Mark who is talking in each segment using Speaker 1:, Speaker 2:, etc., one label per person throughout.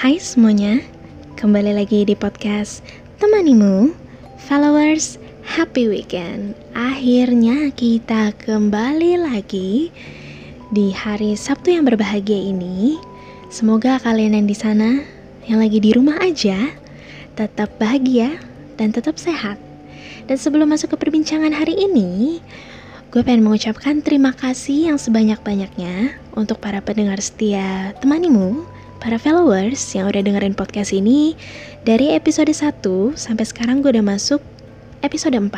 Speaker 1: Hai semuanya, kembali lagi di podcast Temanimu Followers Happy Weekend. Akhirnya kita kembali lagi di hari Sabtu yang berbahagia ini. Semoga kalian yang di sana, yang lagi di rumah aja Tetap bahagia dan tetap sehat. Dan sebelum masuk ke perbincangan hari ini Gue pengen mengucapkan terima kasih yang sebanyak-banyaknya untuk para pendengar setia temanimu, para followers yang udah dengerin podcast ini dari episode 1 sampai sekarang gue udah masuk episode 4.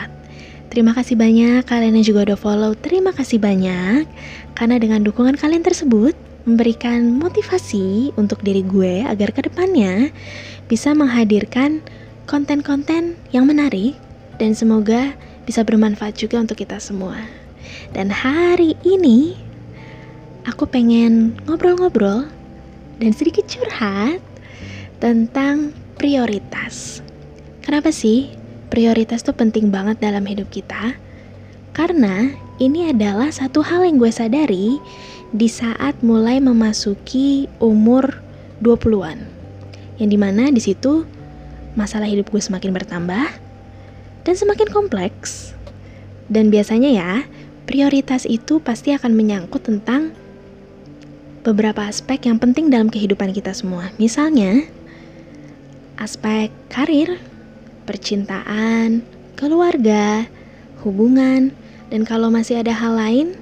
Speaker 1: Terima kasih banyak kalian yang juga udah follow, terima kasih banyak karena dengan dukungan kalian tersebut memberikan motivasi untuk diri gue agar ke depannya bisa menghadirkan konten-konten yang menarik dan semoga bisa bermanfaat juga untuk kita semua. Dan hari ini aku pengen ngobrol-ngobrol dan sedikit curhat tentang prioritas. Kenapa sih prioritas tuh penting banget dalam hidup kita? Karena ini adalah satu hal yang gue sadari di saat mulai memasuki umur 20-an. Yang di mana di situ masalah hidup gue semakin bertambah dan semakin kompleks. Dan biasanya ya, prioritas itu pasti akan menyangkut tentang beberapa aspek yang penting dalam kehidupan kita semua. Misalnya, aspek karir, percintaan, keluarga, hubungan, dan kalau masih ada hal lain,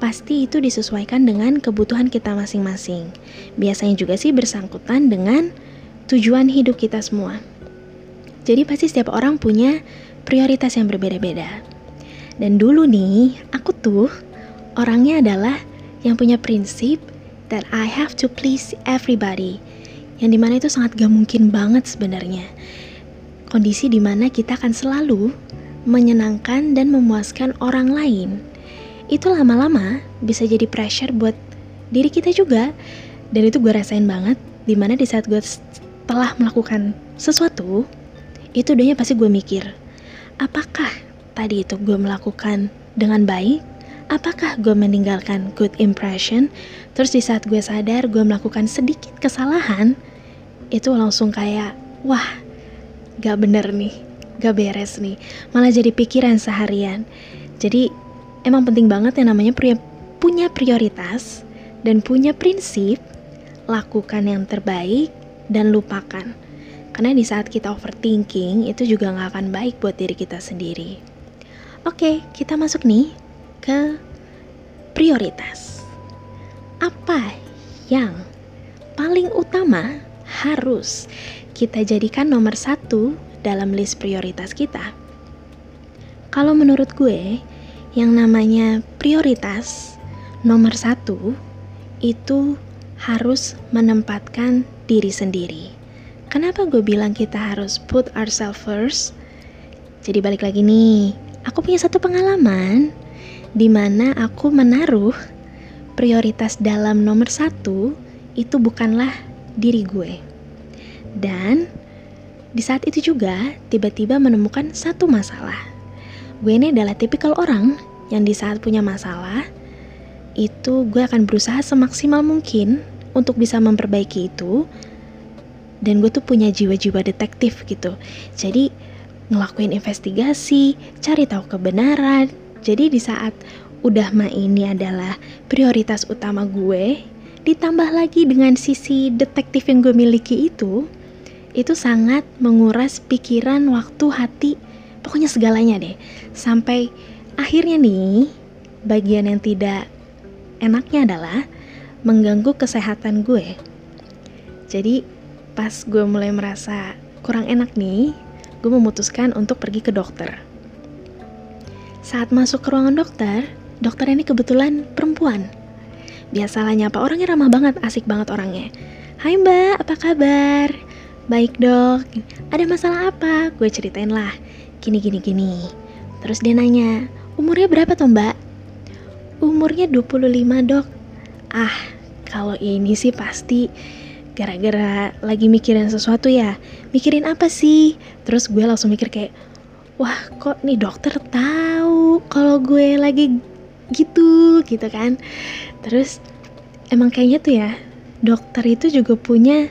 Speaker 1: pasti itu disesuaikan dengan kebutuhan kita masing-masing. Biasanya juga sih bersangkutan dengan tujuan hidup kita semua. Jadi pasti setiap orang punya prioritas yang berbeda-beda. Dan dulu nih, aku tuh orangnya adalah yang punya prinsip that I have to please everybody. Yang di mana itu sangat gak mungkin banget sebenarnya. Kondisi di mana kita akan selalu menyenangkan dan memuaskan orang lain. Itu lama-lama bisa jadi pressure buat diri kita juga. Dan itu gue rasain banget di mana di saat gue telah melakukan sesuatu, itu udahnya pasti gue mikir, apakah tadi itu gue melakukan dengan baik? Apakah gue meninggalkan good impression? Terus di saat gue sadar gue melakukan sedikit kesalahan, itu langsung kayak, wah, gak bener nih, gak beres nih. Malah jadi pikiran seharian. Jadi emang penting banget yang namanya punya prioritas dan punya prinsip, lakukan yang terbaik dan lupakan. Karena di saat kita overthinking, itu juga gak akan baik buat diri kita sendiri. Oke, kita masuk nih ke prioritas. Apa yang paling utama harus kita jadikan nomor satu dalam list prioritas kita? Kalau menurut gue, yang namanya prioritas nomor satu itu harus menempatkan diri sendiri. Kenapa gue bilang kita harus put ourselves first? Jadi balik lagi nih, aku punya satu pengalaman di mana aku menaruh prioritas dalam nomor satu itu bukanlah diri gue. Dan di saat itu juga tiba-tiba menemukan satu masalah. Gue ini adalah tipikal orang yang di saat punya masalah itu gue akan berusaha semaksimal mungkin untuk bisa memperbaiki itu dan gue tuh punya jiwa-jiwa detektif gitu jadi ngelakuin investigasi, cari tahu kebenaran. Jadi di saat udah mah ini adalah prioritas utama gue, ditambah lagi dengan sisi detektif yang gue miliki itu, itu sangat menguras pikiran, waktu, hati, pokoknya segalanya deh. Sampai akhirnya nih, bagian yang tidak enaknya adalah mengganggu kesehatan gue. Jadi pas gue mulai merasa kurang enak nih, gue memutuskan untuk pergi ke dokter. Saat masuk ke ruangan dokter, dokter ini kebetulan perempuan. Biasalah nyapa orangnya ramah banget, asik banget orangnya. Hai mbak, apa kabar? Baik dok, ada masalah apa? Gue ceritain lah, gini gini gini. Terus dia nanya, umurnya berapa tuh mbak? Umurnya 25 dok. Ah, kalau ini sih pasti gara-gara lagi mikirin sesuatu ya mikirin apa sih terus gue langsung mikir kayak wah kok nih dokter tahu kalau gue lagi gitu gitu kan terus emang kayaknya tuh ya dokter itu juga punya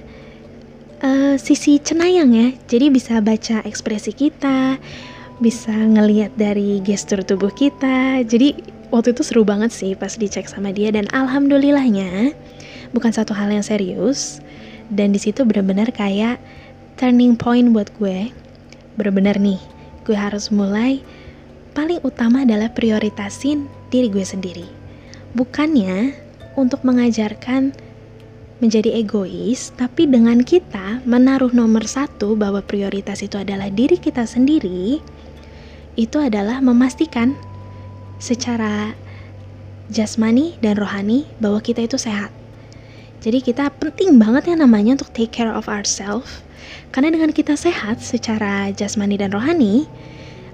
Speaker 1: uh, sisi cenayang ya. Jadi bisa baca ekspresi kita, bisa ngeliat dari gestur tubuh kita. Jadi waktu itu seru banget sih pas dicek sama dia dan alhamdulillahnya bukan satu hal yang serius dan di situ benar-benar kayak turning point buat gue. Benar-benar nih, gue harus mulai paling utama adalah prioritasin diri gue sendiri. Bukannya untuk mengajarkan menjadi egois, tapi dengan kita menaruh nomor satu bahwa prioritas itu adalah diri kita sendiri, itu adalah memastikan secara jasmani dan rohani bahwa kita itu sehat. Jadi kita penting banget ya namanya untuk take care of ourselves. Karena dengan kita sehat secara jasmani dan rohani,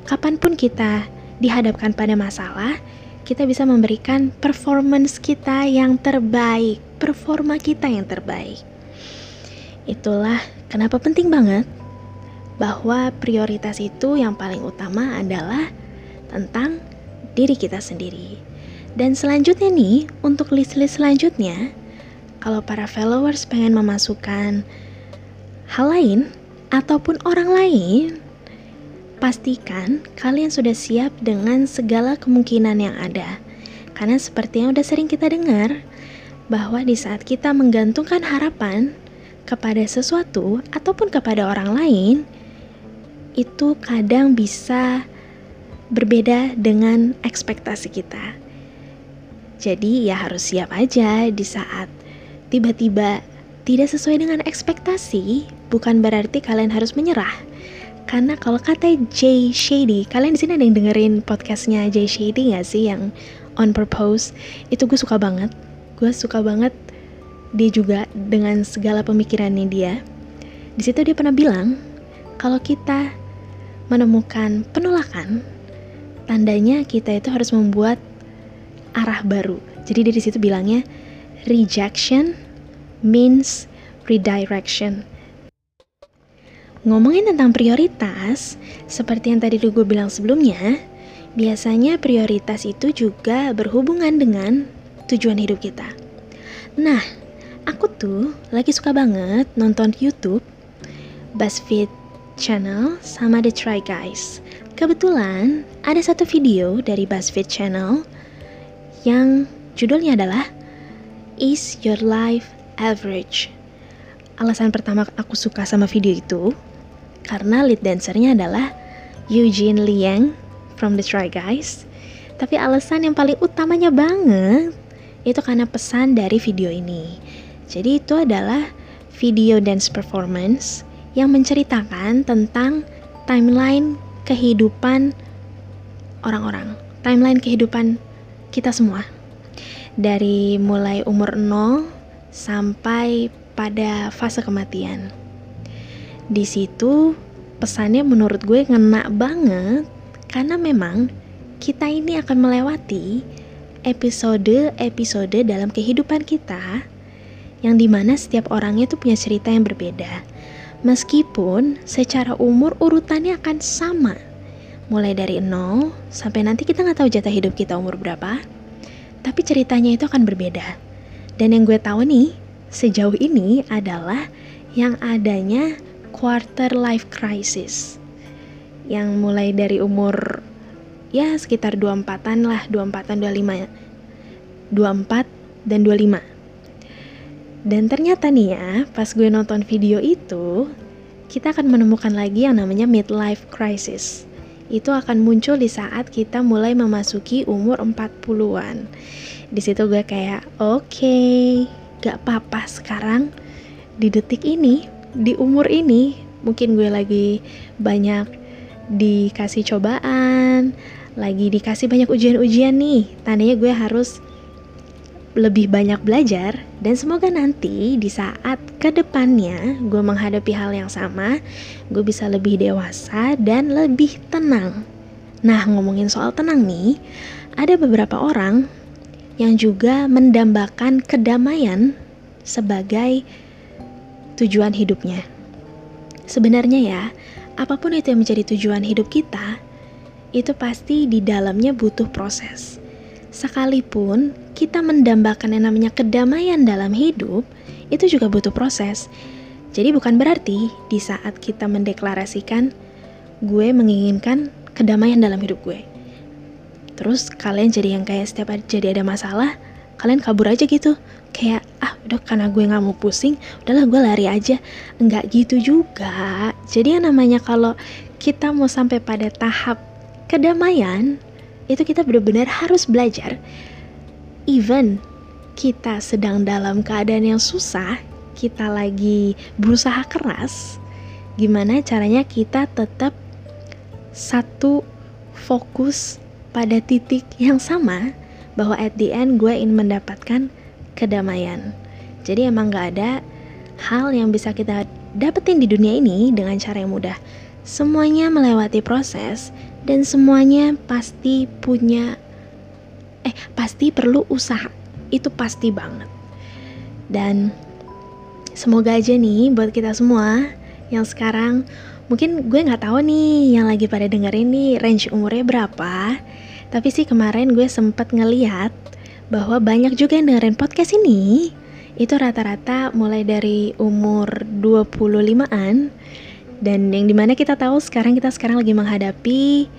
Speaker 1: kapan pun kita dihadapkan pada masalah, kita bisa memberikan performance kita yang terbaik, performa kita yang terbaik. Itulah kenapa penting banget bahwa prioritas itu yang paling utama adalah tentang diri kita sendiri. Dan selanjutnya nih, untuk list-list selanjutnya, kalau para followers pengen memasukkan hal lain ataupun orang lain pastikan kalian sudah siap dengan segala kemungkinan yang ada. Karena seperti yang udah sering kita dengar, bahwa di saat kita menggantungkan harapan kepada sesuatu ataupun kepada orang lain, itu kadang bisa berbeda dengan ekspektasi kita. Jadi ya harus siap aja di saat tiba-tiba tidak sesuai dengan ekspektasi, bukan berarti kalian harus menyerah karena kalau kata Jay Shady, kalian di sini ada yang dengerin podcastnya Jay Shady gak sih yang on purpose? Itu gue suka banget. Gue suka banget dia juga dengan segala pemikirannya dia. Di situ dia pernah bilang kalau kita menemukan penolakan, tandanya kita itu harus membuat arah baru. Jadi dari situ bilangnya rejection means redirection Ngomongin tentang prioritas, seperti yang tadi gue bilang sebelumnya, biasanya prioritas itu juga berhubungan dengan tujuan hidup kita. Nah, aku tuh lagi suka banget nonton YouTube, BuzzFeed Channel, sama The Try Guys. Kebetulan ada satu video dari BuzzFeed Channel yang judulnya adalah Is Your Life Average? Alasan pertama aku suka sama video itu karena lead dancernya adalah Eugene Liang from The Try Guys. Tapi alasan yang paling utamanya banget itu karena pesan dari video ini. Jadi itu adalah video dance performance yang menceritakan tentang timeline kehidupan orang-orang, timeline kehidupan kita semua. Dari mulai umur 0 sampai pada fase kematian di situ pesannya menurut gue ngena banget. Karena memang kita ini akan melewati episode-episode dalam kehidupan kita yang di mana setiap orangnya tuh punya cerita yang berbeda. Meskipun secara umur urutannya akan sama. Mulai dari nol sampai nanti kita nggak tahu jatah hidup kita umur berapa. Tapi ceritanya itu akan berbeda. Dan yang gue tahu nih sejauh ini adalah yang adanya quarter life crisis yang mulai dari umur ya sekitar 24-an lah, 24-an 25 24 dan 25. Dan ternyata nih ya, pas gue nonton video itu, kita akan menemukan lagi yang namanya midlife crisis. Itu akan muncul di saat kita mulai memasuki umur 40-an. Di situ gue kayak, oke, okay, gak apa-apa sekarang di detik ini di umur ini mungkin gue lagi banyak dikasih cobaan, lagi dikasih banyak ujian-ujian nih. Tandanya gue harus lebih banyak belajar dan semoga nanti di saat ke depannya gue menghadapi hal yang sama, gue bisa lebih dewasa dan lebih tenang. Nah ngomongin soal tenang nih, ada beberapa orang yang juga mendambakan kedamaian sebagai tujuan hidupnya. Sebenarnya ya, apa pun itu yang menjadi tujuan hidup kita, itu pasti di dalamnya butuh proses. Sekalipun kita mendambakan yang namanya kedamaian dalam hidup, itu juga butuh proses. Jadi bukan berarti di saat kita mendeklarasikan gue menginginkan kedamaian dalam hidup gue. Terus kalian jadi yang kayak setiap jadi ada masalah, kalian kabur aja gitu. Kayak ah udah karena gue nggak mau pusing, udahlah gue lari aja. Enggak gitu juga. Jadi yang namanya kalau kita mau sampai pada tahap kedamaian, itu kita benar-benar harus belajar. Even kita sedang dalam keadaan yang susah, kita lagi berusaha keras, gimana caranya kita tetap satu fokus pada titik yang sama bahwa at the end gue ingin mendapatkan kedamaian. Jadi emang gak ada hal yang bisa kita dapetin di dunia ini dengan cara yang mudah. Semuanya melewati proses dan semuanya pasti punya eh pasti perlu usaha. Itu pasti banget. Dan Semoga aja nih buat kita semua yang sekarang mungkin gue nggak tahu nih yang lagi pada dengerin nih range umurnya berapa. Tapi sih kemarin gue sempet ngeliat bahwa banyak juga yang dengerin podcast ini. Itu rata-rata mulai dari umur 25-an dan yang di mana kita tahu sekarang kita sekarang lagi menghadapi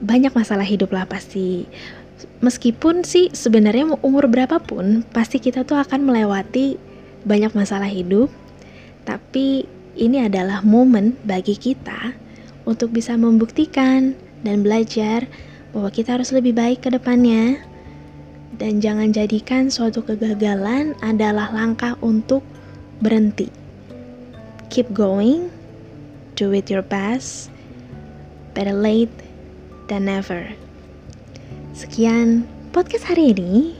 Speaker 1: banyak masalah hidup lah pasti. Meskipun sih sebenarnya umur berapapun pasti kita tuh akan melewati banyak masalah hidup, tapi ini adalah momen bagi kita untuk bisa membuktikan dan belajar bahwa kita harus lebih baik ke depannya. Dan jangan jadikan suatu kegagalan adalah langkah untuk berhenti. Keep going, do it your best, better late than never. Sekian podcast hari ini.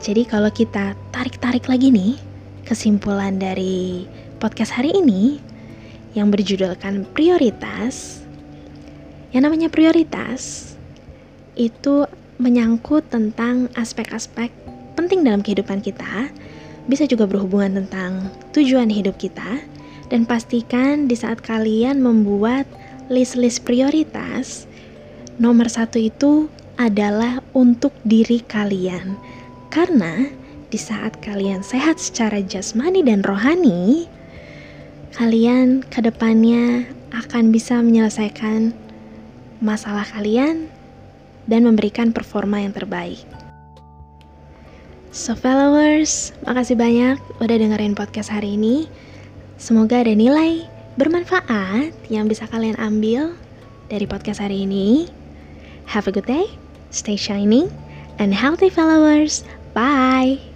Speaker 1: Jadi kalau kita tarik-tarik lagi nih, kesimpulan dari podcast hari ini yang berjudulkan prioritas. Yang namanya prioritas itu menyangkut tentang aspek-aspek penting dalam kehidupan kita, bisa juga berhubungan tentang tujuan hidup kita, dan pastikan di saat kalian membuat list-list prioritas, nomor satu itu adalah untuk diri kalian. Karena di saat kalian sehat secara jasmani dan rohani, kalian ke depannya akan bisa menyelesaikan masalah kalian dan memberikan performa yang terbaik. So followers, makasih banyak udah dengerin podcast hari ini. Semoga ada nilai bermanfaat yang bisa kalian ambil dari podcast hari ini. Have a good day, stay shining, and healthy followers. Bye!